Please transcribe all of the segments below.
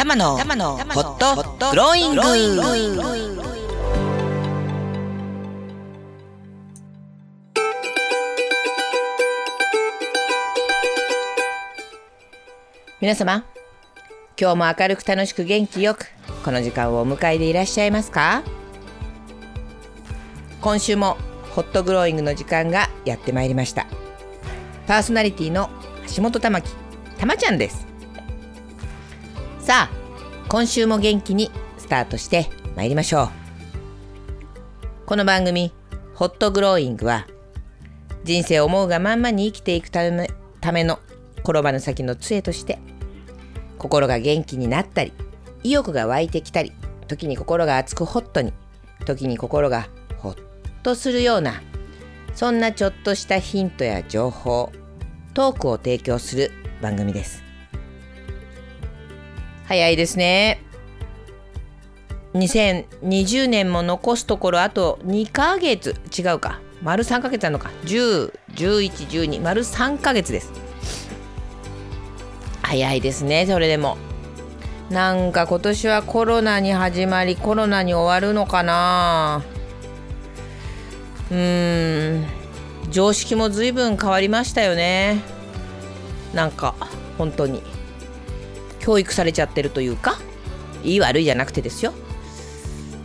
玉のホット。グローイング皆様今日も明るく楽しく元気よくこの時間をお迎えでいらっしゃいますか？今週もホットグローイングの時間がやってまいりました。パーソナリティの橋本玉木たまちゃんですさあ今週も元気にスタートしてまいりましょう。この番組ホットグローイングは人生を思うがまんまに生きていくためための転ばぬ先の杖として心が元気になったり意欲が湧いてきたり時に心が熱くホットに時に心がホッとするようなそんなちょっとしたヒントや情報トークを提供する番組です。早いですね。2020年も残すところあと2ヶ月。違うか。丸3ヶ月あるのか。101112丸3ヶ月です。早いですね。それでも。なんか今年はコロナに始まりコロナに終わるのかな。うーん。常識も随分変わりましたよね。なんか本当に。教育されちゃってるというかいい悪いじゃなくてですよ、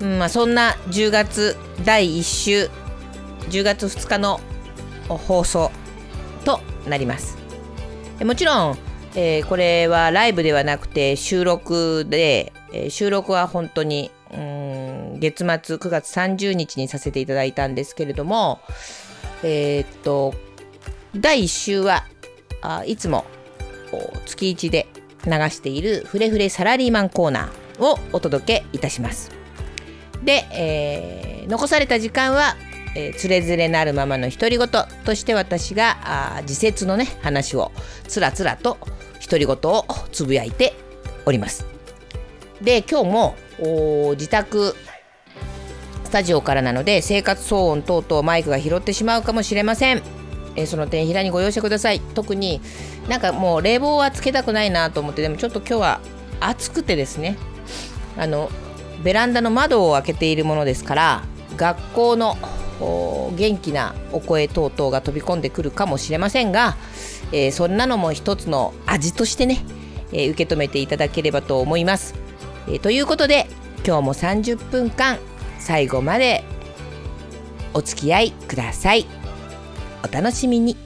うんまあ、そんな10月第1週10月2日の放送となります。もちろんえー、これはライブではなくて収録で、えー、収録は本当にうん月末9月30日にさせていただいたんですけれどもえー、っと第1週はあいつも月1で流しているフレフレサラリーマンコーナーをお届けいたします。で、えー、残された時間はえー、つれづれなるままの独り言として私があ自説のね話をつらつらと独り言をつぶやいております。で今日も自宅スタジオからなので生活騒音等々マイクが拾ってしまうかもしれません。えー、その点平にご容赦ください。特になんかもう冷房はつけたくないなと思ってでもちょっと今日は暑くてですねあのベランダの窓を開けているものですから学校の元気なお声等々が飛び込んでくるかもしれませんが、えー、そんなのも一つの味としてね、えー、受け止めていただければと思います。えー、ということで今日も30分間最後までお付き合いください。お楽しみに。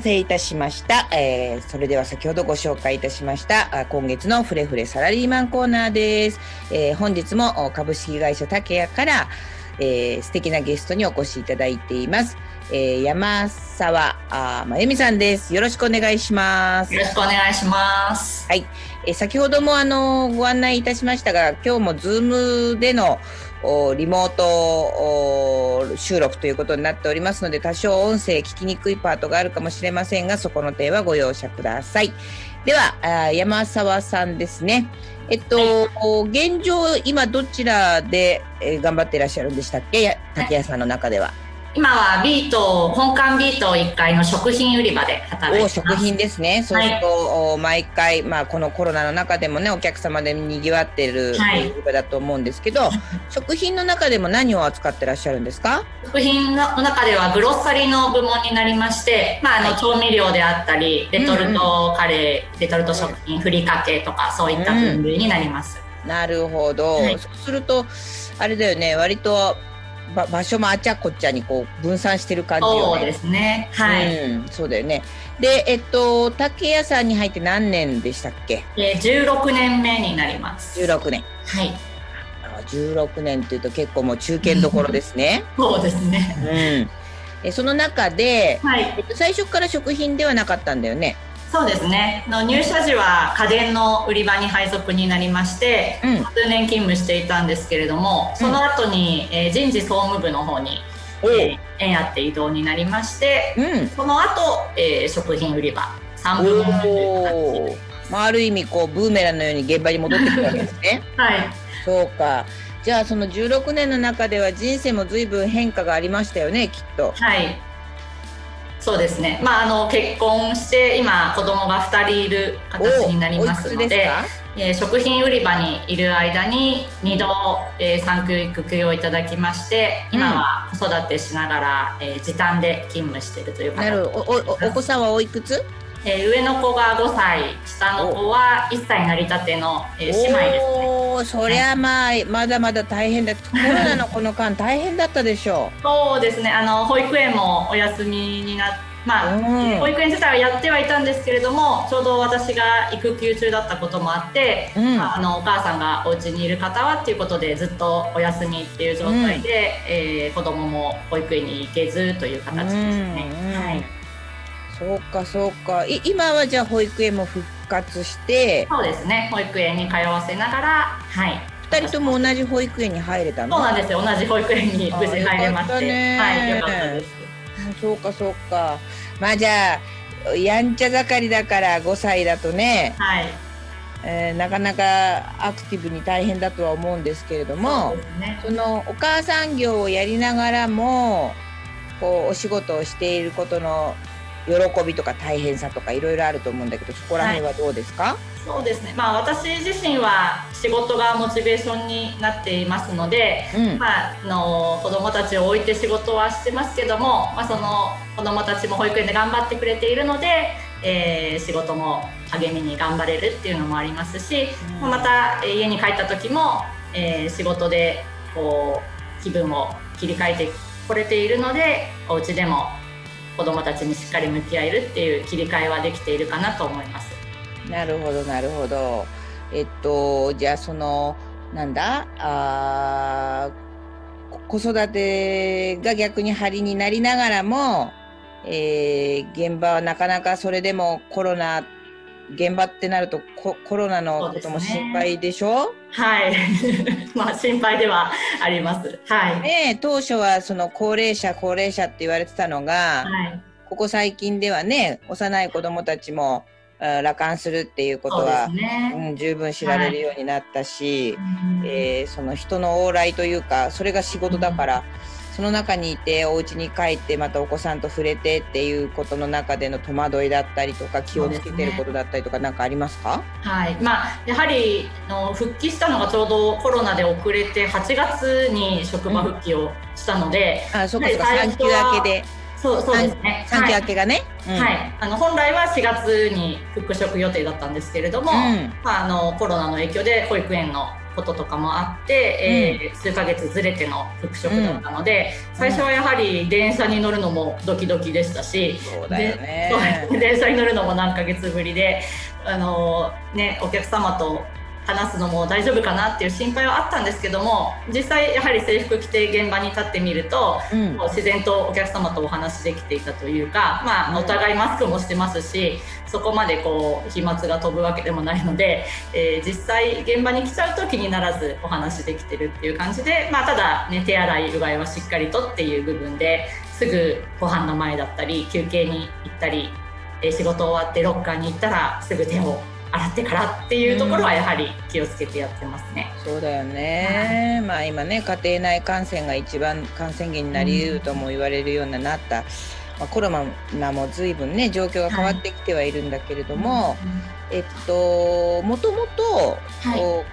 待たせいたしました。えー、それでは先ほどご紹介いたしました今月のフレフレサラリーマンコーナーです。えー、本日も株式会社竹谷から、えー、素敵なゲストにお越しいただいています。えー、山沢あまゆみさんです。よろしくお願いします。よろしくお願いします。はい。えー、先ほどもあのご案内いたしましたが、今日もズームでのリモート収録ということになっておりますので多少音声聞きにくいパートがあるかもしれませんがそこの点はご容赦ください。では山沢さんですね。えっと、はい、現状今どちらで頑張っていらっしゃるんでしたっけ？竹谷さんの中では。今はビート本館ビート1階の食品売り場で働いてます。食品ですね。そうすると、はい、毎回、まあ、このコロナの中でもねお客様でにぎわってる売り場だと思うんですけど、はい、食品の中でも何を扱ってらっしゃるんですか？食品の中ではグロッサリーの部門になりまして、まあ、あの調味料であったりレトルトカレー、うんうん、レトルト食品ふりかけとかそういった分類になります、うん、なるほど、そうするとあれだよね割と場所もあちゃこちゃにこう分散してる感じよね。そうですね。はい。うん、そうだよね。で、えっと竹屋さんに入って何年でしたっけ？え十六年目になります。十六年。はい。十六年っていうと結構もう中堅どころですね。そうですね。うん。えその中で、はい、えっと最初から食品ではなかったんだよね。そうですね。の入社時は家電の売り場に配属になりまして、うん、数年勤務していたんですけれどもその後に、えー、人事総務部の方にえー、縁あって移動になりまして、うん、その後、えー、食品売り場3部門という形まあ、ある意味こうブーメランのように現場に戻ってくるわけですね。はい。そうか。じゃあその16年の中では人生も随分変化がありましたよねきっと。はいそうですね、まあ、あの結婚して今子供が2人いる形になりますのでえー、食品売り場にいる間に2度、えー、産休育休をいただきまして今は子育てしながら、えー、時短で勤務しているという形。おおお子さんはおいくつ？えー、上の子が5歳下の子は1歳なりたての、えー、姉妹ですねおそりゃまあ、まだまだ大変だコロナのこの間大変だったでしょう。そうですね。あの保育園もお休みになってまあ、うん、保育園自体はやってはいたんですけれどもちょうど私が育休中だったこともあって、うん、あのお母さんがお家にいる方はっていうことでずっとお休みっていう状態で、うん、えー、子供も保育園に行けずという形ですね。はい。そうかそうか。い今はじゃあ保育園も復活してそうですね。保育園に通わせながらはい。二人とも同じ保育園に入れたの？そうなんですよ。同じ保育園に無事入れまして。はいよかったです。そうかそうか。まあじゃあやんちゃ盛りだから5歳だとね、はい。えー、なかなかアクティブに大変だとは思うんですけれどもそ、ね,、のお母さん業をやりながらもこうお仕事をしていることの喜びとか大変さとかいろいろあると思うんだけどそこら辺はどうですか、はい、そうですね、まあ、私自身は仕事がモチベーションになっていますので、うん、まあ、の子どもたちを置いて仕事はしてますけども、まあ、その子どもたちも保育園で頑張ってくれているので、えー、仕事も励みに頑張れるっていうのもありますし、うん、また家に帰った時も、えー、仕事でこう気分を切り替えてこれているのでお家でも子どもたちにしっかり向き合えるっていう切り替えはできているかなと思います。なるほどなるほど。えっとじゃあそのなんだ？あ子育てが逆に張りになりながらも、えー、現場はなかなかそれでもコロナ現場ってなるとココロナのことも心配でしょ？はい。まあ心配ではあります。はい。ね当初はその高齢者高齢者って言われてたのが、はい、ここ最近ではね幼い子どもたちも羅漢するっていうことはう、ね、うん、十分知られるようになったし、はい、えー、その人の往来というかそれが仕事だから、うんその中にいてお家に帰ってまたお子さんと触れてっていうことの中での戸惑いだったりとか気をつけてることだったりとか何、かありますか？はい。まあ、やはりの復帰したのがちょうどコロナで遅れて8月に職場復帰をしたので、うん、あそうかそうか。産休明けで。そうそうですね。産休明けがね、はい、うん、はい、あの本来は4月に復職予定だったんですけれども、うん、まあ、あのコロナの影響で保育園のこととかもあって、うん、えー、数ヶ月ずれての復職だったので、うん、最初はやはり電車に乗るのもドキドキでしたし、そうだよね、電車に乗るのも何ヶ月ぶりで、あのね、お客様と話すのも大丈夫かなっていう心配はあったんですけども実際やはり制服着て現場に立ってみると、うん、自然とお客様とお話できていたというか、まあ、お互いマスクもしてますしそこまでこう飛沫が飛ぶわけでもないので、えー、実際現場に来ちゃうと気にならずお話できてるっていう感じで、まあ、ただ、ね、手洗いうがいはしっかりとっていう部分ですぐご飯の前だったり休憩に行ったり仕事終わってロッカーに行ったらすぐ手を洗ってからっていうところはやはり気をつけてやってますね。うん、そうだよね、はい、まあ今ね家庭内感染が一番感染源になりうるとも言われるようになった、うん、まあ、コロナも随分ね状況が変わってきてはいるんだけれども、はい、えっともともと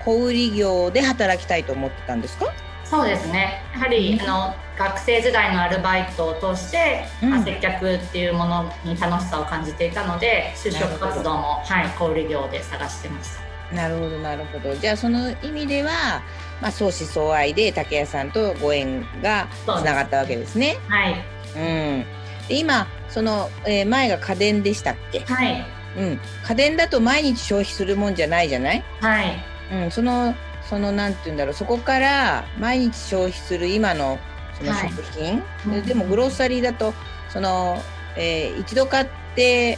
小売業で働きたいと思ってたんですか？そうですね。やはり、あの学生時代のアルバイトを通して、うん、接客っていうものに楽しさを感じていたので就職活動も、はい、小売業で探してました。なるほどなるほど。じゃあその意味では、まあ、相思相愛で竹谷さんとご縁がつながったわけですね。はい、うん、で今その、えー、前が家電でしたっけ、はい。うん、家電だと毎日消費するもんじゃないじゃない、はい。うん、そのそのなんて言うんだろう。そこから毎日消費する今のその食品、はい、でもグロッサリーだとその、えー、一度買って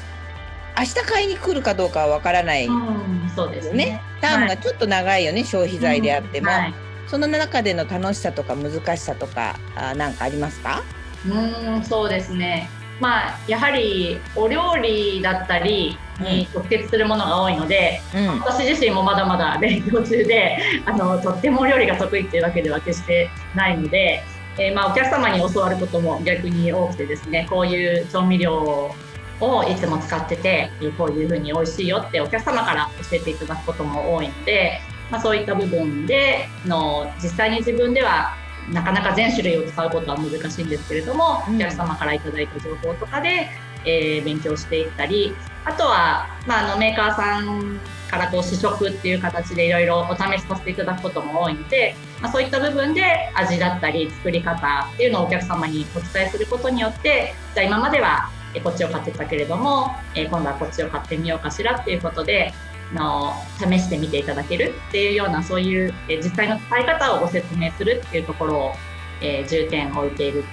明日買いに来るかどうかはわからない、うん、そうですね。タームがちょっと長いよね、はい、消費財であっても、はい、その中での楽しさとか難しさとかあなんかありますか？うんそうですね。まあやはりお料理だったりに直結するものが多いので、うん、私自身もまだまだ勉強中であのとってもお料理が得意っていうわけでは決してないので、えー、まあお客様に教わることも逆に多くてですねこういう調味料をいつも使っててこういうふうに美味しいよってお客様から教えていただくことも多いので、まあ、そういった部分での実際に自分ではなかなか全種類を使うことは難しいんですけれども、うん、お客様からいただいた情報とかで、えー、勉強していったりあとは、まあ、のメーカーさんからこう試食っていう形でいろいろお試しさせていただくことも多いので、まあ、そういった部分で味だったり作り方っていうのをお客様にお伝えすることによってじゃあ今まではこっちを買ってたけれども、え今度はこっちを買ってみようかしらっていうことでの試してみていただけるっていうようなそういう、え実際の使い方をご説明するっていうところを、え重点を置いている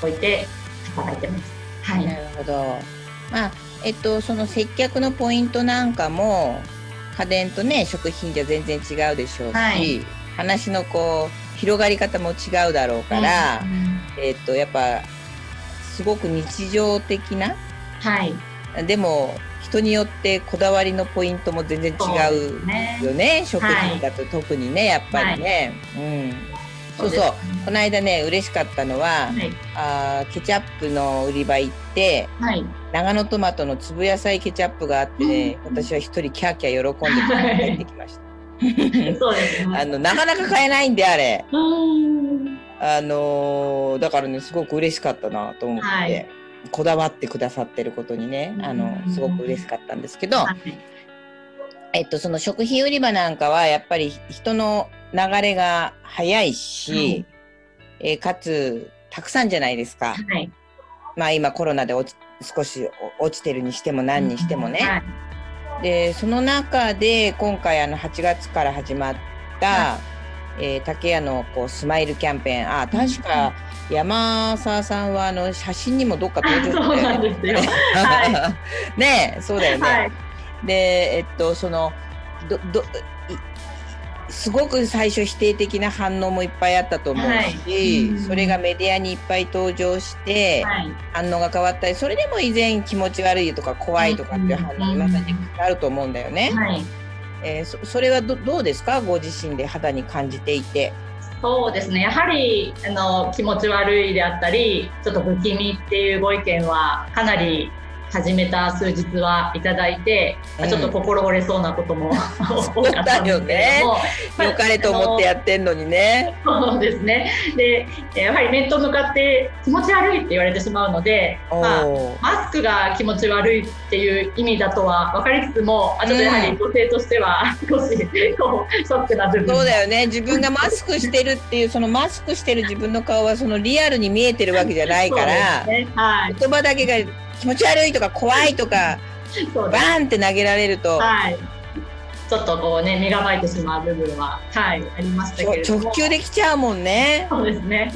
置いて働いてます。はい、なるほど、まあえっと、その接客のポイントなんかも家電とね食品じゃ全然違うでしょうし、はい、話のこう広がり方も違うだろうから、うん、えっとやっぱすごく日常的な、はい、でも人によってこだわりのポイントも全然違うよね、ね、食品だと特にね、やっぱりね。はい、うんそうそう。この間ね嬉しかったのは、はい、あケチャップの売り場行って、はい、長野トマトの粒野菜ケチャップがあってね、うん、私は一人キャーキャー喜んで帰ってきました。そうですね、あのなかなか買えないんであれ。あのー、だからねすごく嬉しかったなと思って、はい、こだわってくださってることにねあのすごく嬉しかったんですけど、はい、えっと、その食品売り場なんかはやっぱり人の流れが早いし、はい、えー、かつたくさんじゃないですか。はい、まあ今コロナで落ち少し落ちてるにしても何にしてもね。はい、でその中で今回あの8月から始まった、えー、竹屋のこうスマイルキャンペーン。あ確か山沢さんはあの写真にもどっか登場してたよね。はい、ねそうだよね。はい、でえっとそのどどすごく最初否定的な反応もいっぱいあったと思うし、はい。それがメディアにいっぱい登場して、反応が変わったりそれでも以前気持ち悪いとか怖いとかっていう反応今さにあると思うんだよね。はい。えー、そそれはどどうですか？ご自身で肌に感じていて。そうですね。やはりあの気持ち悪いであったりちょっと不気味っていうご意見はかなり始めた数日はいただいて、うん、ちょっと心折れそうなことも 多かったんですけども、良かれと思ってやってんのにね。そうですね。でやはり面と向かって気持ち悪いって言われてしまうので、まあ、マスクが気持ち悪いっていう意味だとは分かりつつもあちょっとやはり女性としては 少しこうショックな部分。そうだよね。自分がマスクしてるっていうそのマスクしてる自分の顔はそのリアルに見えてるわけじゃないから、ね。はい、言葉だけが気持ち悪いとか怖いとかバーンって投げられると、はい、ちょっとこうね身構えてしまう部分ははいありましたけれども。直球できちゃうもんね。そうですね、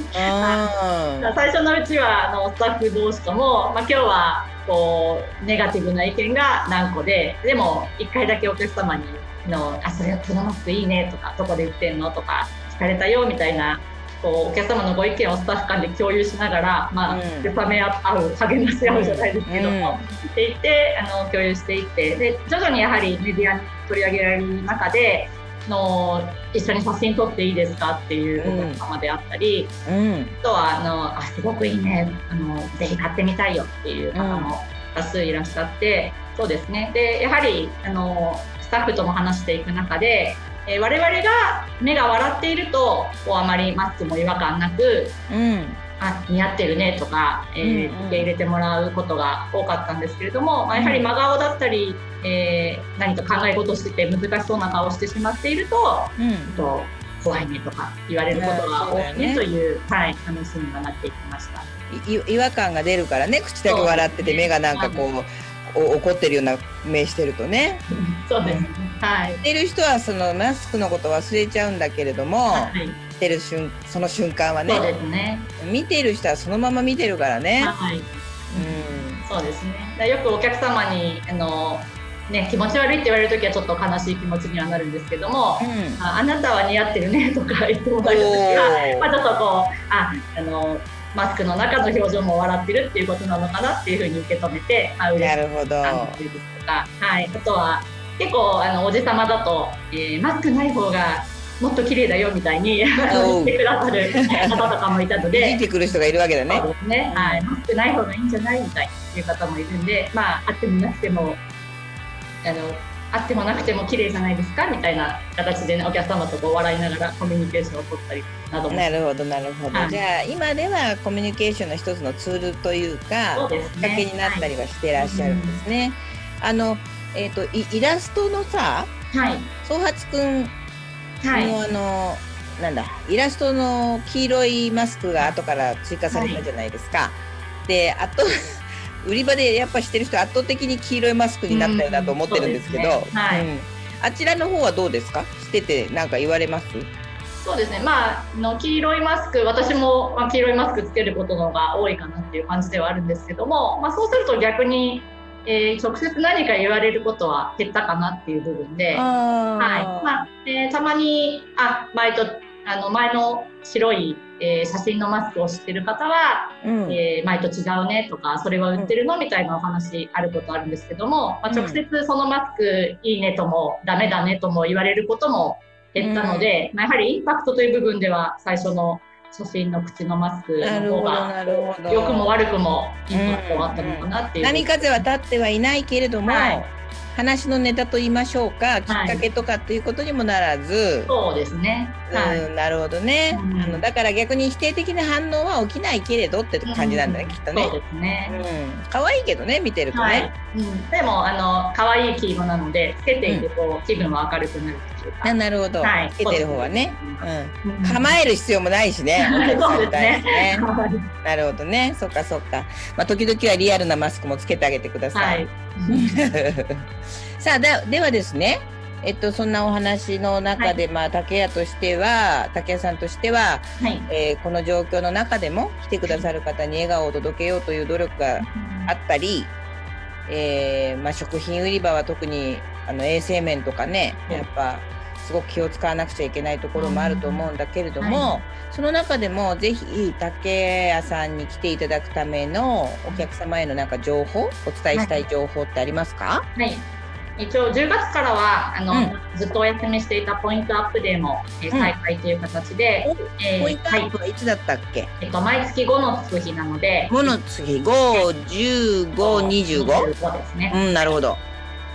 最初のうちはあのスタッフ同士とも、まあ、今日はこうネガティブな意見が何個ででも1回だけお客様にの「あそれはプロマスクいいね」とか「どこで売ってんの?」とか聞かれたよみたいなこうお客様のご意見をスタッフ間で共有しながら、まあ、うん、め合う励まし合うじゃないですけども、うん、っていってあの共有していってで徐々にやはりメディアに取り上げられる中での一緒に写真撮っていいですかっていうお客様であったり、うん、あとはあのあすごくいいねあのぜひ買ってみたいよっていう方も多数いらっしゃって、そうですね。でやはりあのスタッフとも話していく中でえー、我々が目が笑っているとこうあまりマスクも違和感なく、うん、あ似合ってるねとか、えー、受け入れてもらうことが多かったんですけれども、まあ、やはり真顔だったり、えー、何か考え事してて難しそうな顔をしてしまっていると,、うん、と怖いねとか言われることが多いねという、はい、話にはなっていきました。違和感が出るからね口だけ笑ってて目がなんかこう。怒ってるような目してるとね。そうです、はい。てる人はそのマスクのこと忘れちゃうんだけれども、はい、てる瞬その瞬間はね。ね。見ている人はそのまま見てるからね。はい。うん。そうですね。よくお客様にあのね、気持ち悪いって言われる時はちょっと悲しい気持ちにはなるんですけども、うんああなたは似合ってるねとか言ってもらえる時は、まあ、ちょっとこうああのマスクの中の表情も笑ってるっていうことなのかなっていうふうに受け止めて、あ嬉しないるほど。とか、はい、あとは結構あのおじさまだと、えーマスクない方がもっと綺麗だよみたいに言ってくださる方とかもいたので。てくる人がいるわけだねそう。ですね、はい、マスクない方がいいんじゃないみたいっていう方もいるんで、まあ、あってもなくても、あの、あってもなくても綺麗じゃないですかみたいな形でね、お客様とこう笑いながらコミュニケーションを取ったりなども。なるほどなるほど、はいじゃあ今ではコミュニケーションの一つのツールというかきっかけになったりはしてらっしゃるんですね。あのえっ、とイイラストのさはい。総発くんの、はい。あのなんだイラストの黄色いマスクが後から追加されたじゃないですか。であと 売り場でやっぱしてる人圧倒的に黄色いマスクになったよなと思ってるんですけど、ねはいうんあちらの方はどうですか？しててなんか言われます？そうですね。まあ、あの黄色いマスク、私も、まあ、黄色いマスクつけることの方が多いかなっていう感じではあるんですけども、まあ、そうすると逆に、えー直接何か言われることは減ったかなっていう部分で、はい。あまあ、えーたまに、あ、前と、あの、前の白い、えー写真のマスクを知ってる方は、うん。えー前と違うねとか、それは売ってるのみたいなお話あることあるんですけども、まあ、うん。直接そのマスクいいねとも、ダメだねとも言われることも減ったので、まあ、やはりインパクトという部分では最初の写真の口のマスクの方が良くも悪くもインパクトがあったのかなっていう。波風は立ってはいないけれども、はい話のネタと言いましょうかきっかけとかっていうことにもならず、そうですね。はい。うんなるほどね、うん。あのだから逆に否定的な反応は起きないけれどって感じなんだね、うきっとね。そうですね。うん。可愛いけどね見てるとはい。ね、。うん、でもあの可愛い黄色なのでつけていてこう、気分は明るくなるっていうか。ななるほど、はい。つけてる方はね、うんうん、構える必要もないしね、お客さんに。対してね。はい。なるほどね。そっかそっか、まあ、時々はリアルなマスクもつけてあげてくださ、はい。い。さあだではですねえっとそんなお話の中で、まあ竹谷としては竹谷さんとしては、はい。えーこの状況の中でも来てくださる方に笑顔を届けようという努力があったり、えーまあ、食品売り場は特にあの衛生面とかねはい。やっぱすごく気を使わなくちゃいけないところもあると思うんだけれども、はその中でもぜひ竹谷さんに来ていただくためのお客様へのなんか情報お伝えしたい。情報ってありますか、はい。一応10月からはあの、うずっとお休みしていたポイントアップデーも、えーうん。再開という形で、おえーポイントアップはいつだったっけ、えっと毎月5のつく日なので、5の次51525 25ですね。うんなるほど。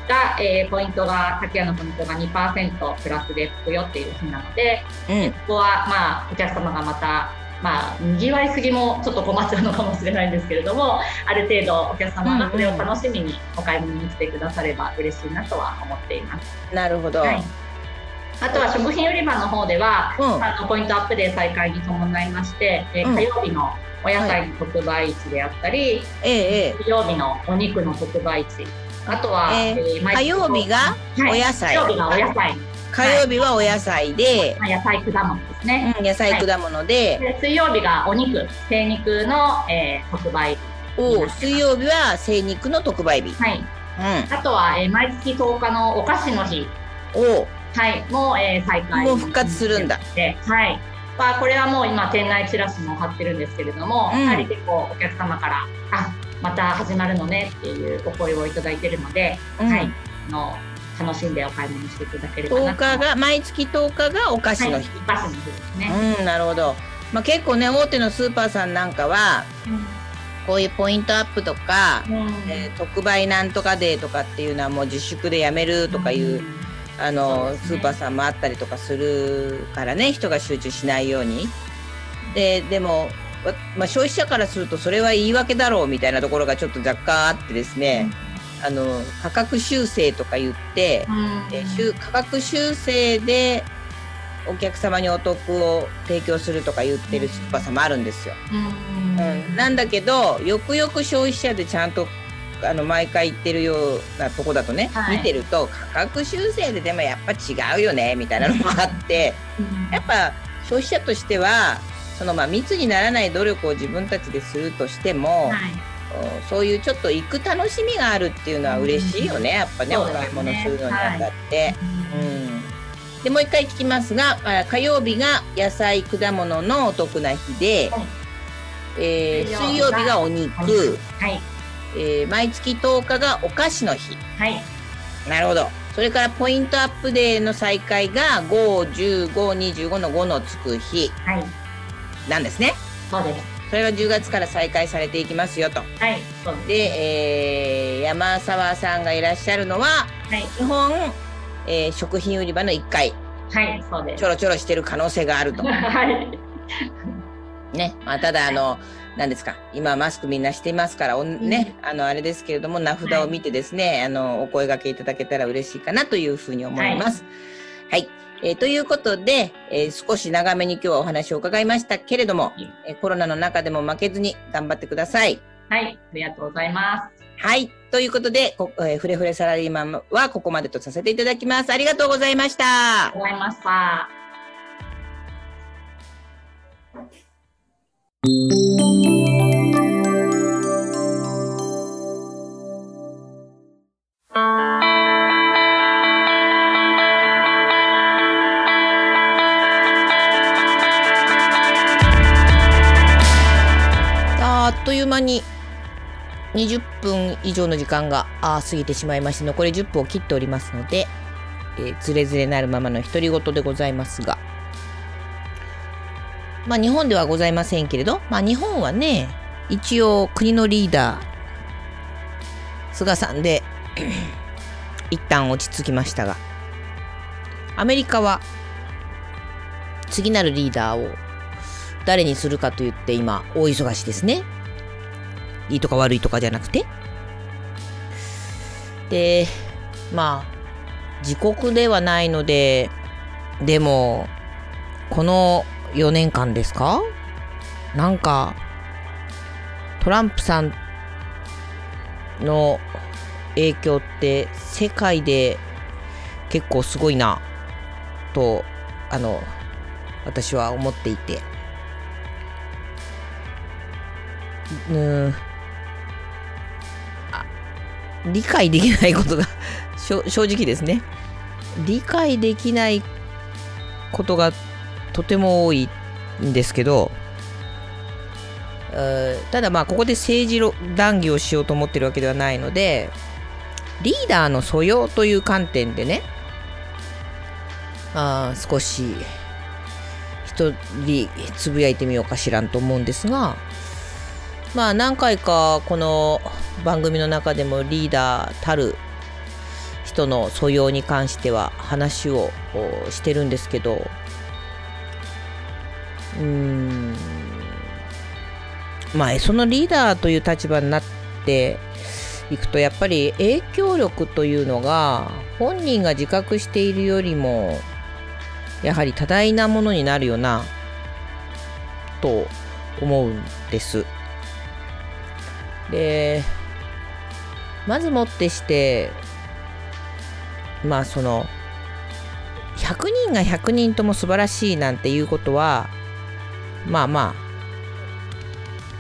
が、えーポイントが竹谷のポイントが2%プラスでつくよっていう日なので、うん。ここはまあお客様がまたまあ賑わいすぎもちょっと困っちゃうのかもしれないんですけれども、ある程度お客様がそれを楽しみにお買い物に来てくだされば嬉しいなとは思っています。なるほど、はい。あとは食品売り場の方では、うん。あのポイントアップデー再開に伴いまして、えーうん。火曜日のお野菜の特売市であったり、ええええ。水曜日のお肉の特売市、あとは、えー火曜日がはいお野菜。火曜日がお野菜、火曜日はお野菜で、まあ野菜果物ね。うん、野菜果物で、で水曜日がお肉、精肉の、えー特売。お水曜日は精肉の特売日。はい。うあとは、えー毎月10日のお菓子の日、ん。おはい、もう、えー再開。もう復活するんだ。で、はい。まあ、これはもう今店内チラシも貼ってるんですけれども、うんやはり結構お客様から、あ、また始まるのねっていうお声をいただいてるので、うんはい。あの楽しんでお買い物していただければな10日が毎月10日がお菓子の日。はい、お菓子の日ですね。うん、なるほど。まあ、結構ね大手のスーパーさんなんかはこういうポイントアップとか、うんえー特売なんとかデーとかっていうのはもう自粛でやめるとかいう、うのですねスーパーさんもあったりとかするからね人が集中しないように。ででも、わまあ、消費者からするとそれは言い訳だろうみたいなところがちょっと若干あってですね、あの価格修正とか言って、うん。え価格修正でお客様にお得を提供するとか言ってるスーパーさんもあるんですよ。うん。うん、なんだけどよくよく消費者でちゃんとあの毎回言ってるようなとこだとね、はい。見てると価格修正ででもやっぱ違うよねみたいなのもあってうん。やっぱ消費者としてはそのまあ密にならない努力を自分たちでするとしても、はいそういうちょっと行く楽しみがあるっていうのは嬉しいよね、やっぱね、お買い物するのにあたって。はい。うん、でもう一回聞きますがあ火曜日が野菜果物のお得な日で、はい。えー水水曜日ががお肉、はい。えー毎月10日がお菓子の日。はい。なるほど。それからポイントアップデーの再開が51525の5のつく日はい。なんですね。そうですそれが10月から再開されていきますよとはいでえー山沢さんがいらっしゃるのははい基本、えー食品売り場の1階はいそうですちょろちょろしてる可能性があると。はいね。まあ、ただ、あの、何ですか。今、マスクみんなしていますから、おね、あの、あれですけれども、名札を見てですね、あの、お声掛けいただけたら嬉しいかなというふうに思います。はい。えーということで、えー少し長めに今日はお話を伺いましたけれども、えーコロナの中でも負けずに頑張ってください。はいありがとうございますはい。ということで、こえーフレフレサラリーマンはここまでとさせていただきます。ありがとうございましたありがとう。ございました20分以上の時間が過ぎてしまいまして残り10分を切っておりますので、えー、ズレズレなるままの独り言でございますがまあ日本ではございませんけれどまあ日本はね一応国のリーダー菅さんで 一旦落ち着きましたがアメリカは次なるリーダーを誰にするかと言って今大忙しですね。いいとか悪いとかじゃなくて？で、まあ、自国ではないので、でも、この4年間ですか？なんか、トランプさんの影響って世界で結構すごいな、と、あの、私は思っていて。うん理解できないことが正直ですね。理解できないことがとても多いんですけどただまあここで政治談義をしようと思ってるわけではないのでリーダーの素養という観点でねあ少し一人つぶやいてみようかしらんと思うんですがまあ何回かこの番組の中でもリーダーたる人の素養に関しては話をしてるんですけどうんまあそのリーダーという立場になっていくとやっぱり影響力というのが本人が自覚しているよりもやはり多大なものになるよなと思うんです。でまずもってしてまあその100人が100人とも素晴らしいなんていうことはまあま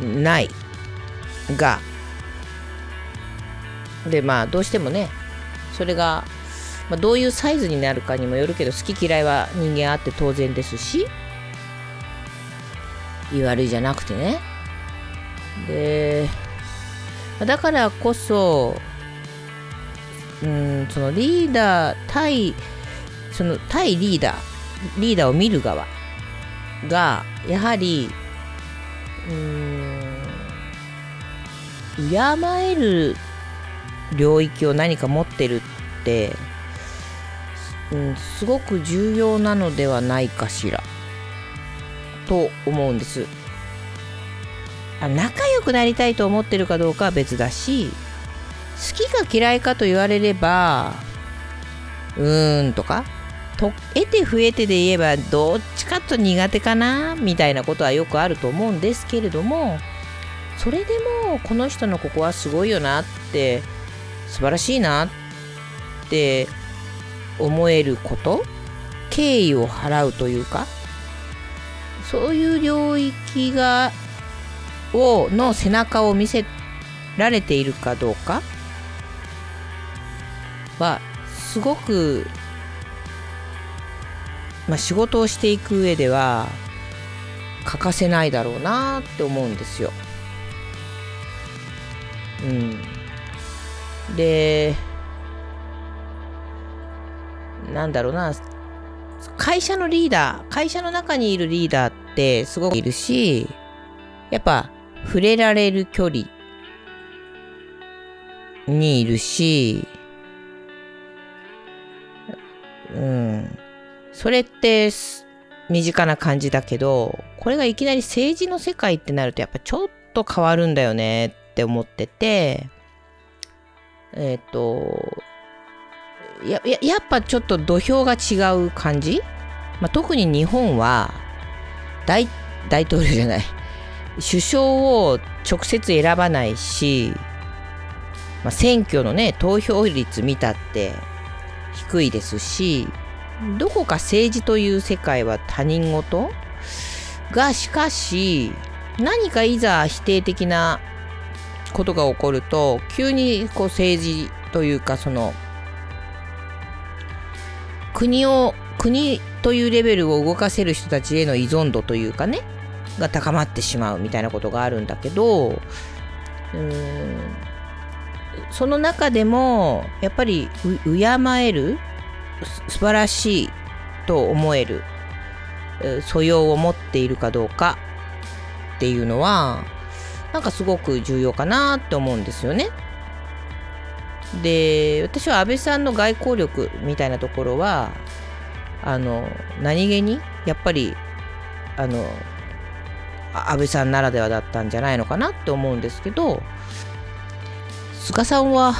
あないがでまあどうしてもねそれが、まあ、どういうサイズになるかにもよるけど好き嫌いは人間あって当然ですしいい悪いじゃなくてね。でだからこそ、うん、そのリーダー対、その対リーダー、リーダーを見る側が、やはり、うん、敬える領域を何か持ってるって、うん、すごく重要なのではないかしら、と思うんです。仲良くなりたいと思ってるかどうかは別だし好きか嫌いかと言われればうーんとかと得て増えてで言えばどっちかと苦手かなみたいなことはよくあると思うんですけれどもそれでもこの人のここはすごいよなって素晴らしいなって思えること敬意を払うというかそういう領域がをの背中を見せられているかどうかはすごく、まあ、仕事をしていく上では欠かせないだろうなって思うんですよ。うん、でなんだろうな会社のリーダー会社の中にいるリーダーってすごくいるしやっぱ触れられる距離にいるしうん。それって身近な感じだけどこれがいきなり政治の世界ってなるとやっぱちょっと変わるんだよねって思っててえっ、ー、とやややっぱちょっと土俵が違う感じ、まあ、特に日本は大大統領じゃない。首相を直接選ばないし、まあ、選挙のね投票率見たって低いですしどこか政治という世界は他人事がしかし何かいざ否定的なことが起こると急にこう政治というかその国を国というレベルを動かせる人たちへの依存度というかねが高まってしまうみたいなことがあるんだけどうーんその中でもやっぱり敬える素晴らしいと思える素養を持っているかどうかっていうのはなんかすごく重要かなって思うんですよね。で私は安倍さんの外交力みたいなところはあの何気にやっぱりあの安倍さんならではだったんじゃないのかなって思うんですけど菅さんは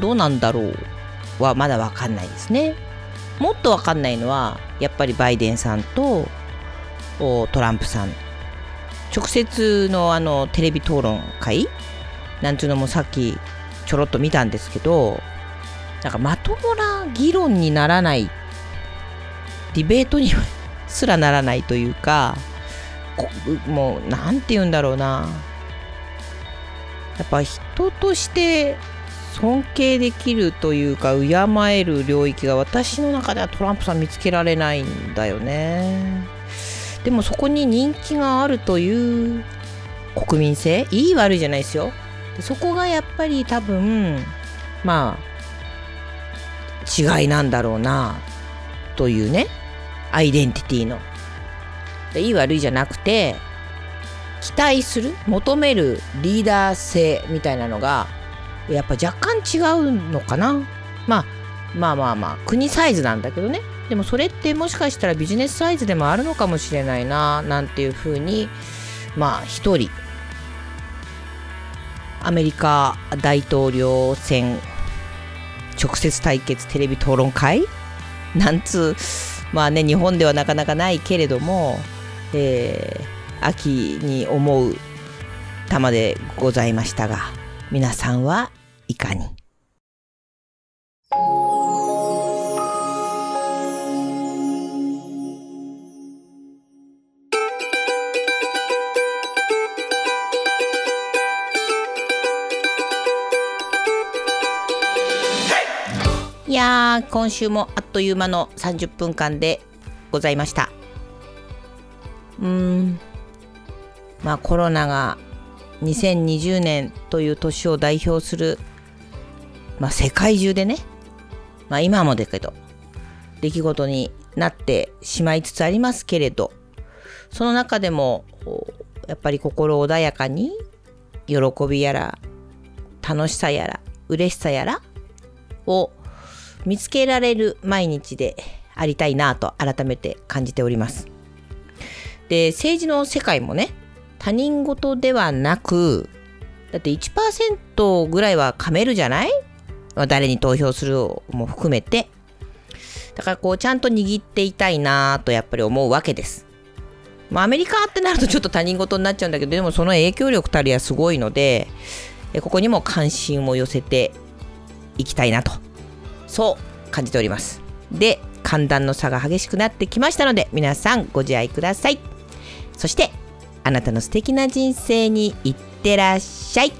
どうなんだろうはまだ分かんないですね。もっと分かんないのはやっぱりバイデンさんとトランプさん直接のあのテレビ討論会なんちゅうのもさっきちょろっと見たんですけどなんかまともな議論にならないディベートにすらならないというかもう何て言うんだろうな。やっぱ人として尊敬できるというか敬える領域が私の中ではトランプさん見つけられないんだよね。でもそこに人気があるという国民性いい悪いじゃないですよ。そこがやっぱり多分まあ違いなんだろうなというねアイデンティティのいい悪いじゃなくて期待する求めるリーダー性みたいなのがやっぱ若干違うのかな、まあ、まあまあまあ国サイズなんだけどね。でもそれってもしかしたらビジネスサイズでもあるのかもしれないななんていうふうにまあ一人アメリカ大統領選直接対決テレビ討論会？なんつうまあね日本ではなかなかないけれども、えー、秋に思う玉でございましたが皆さんはいかに？いや今週もあっという間の30分間でございました。うんまあコロナが2020年という年を代表する、まあ、世界中でね、まあ、今もだけど出来事になってしまいつつありますけれどその中でもやっぱり心穏やかに喜びやら楽しさやら嬉しさやらを見つけられる毎日でありたいなと改めて感じております。で政治の世界もね他人事ではなくだって1%ぐらいは噛めるじゃない、ま、誰に投票するも含めて。だからこうちゃんと握っていたいなとやっぱり思うわけです。まあ、アメリカってなるとちょっと他人事になっちゃうんだけどでもその影響力たりはすごいのでここにも関心を寄せていきたいなと。そう感じております。で寒暖の差が激しくなってきましたので皆さんご自愛ください。そしてあなたの素敵な人生にいってらっしゃい。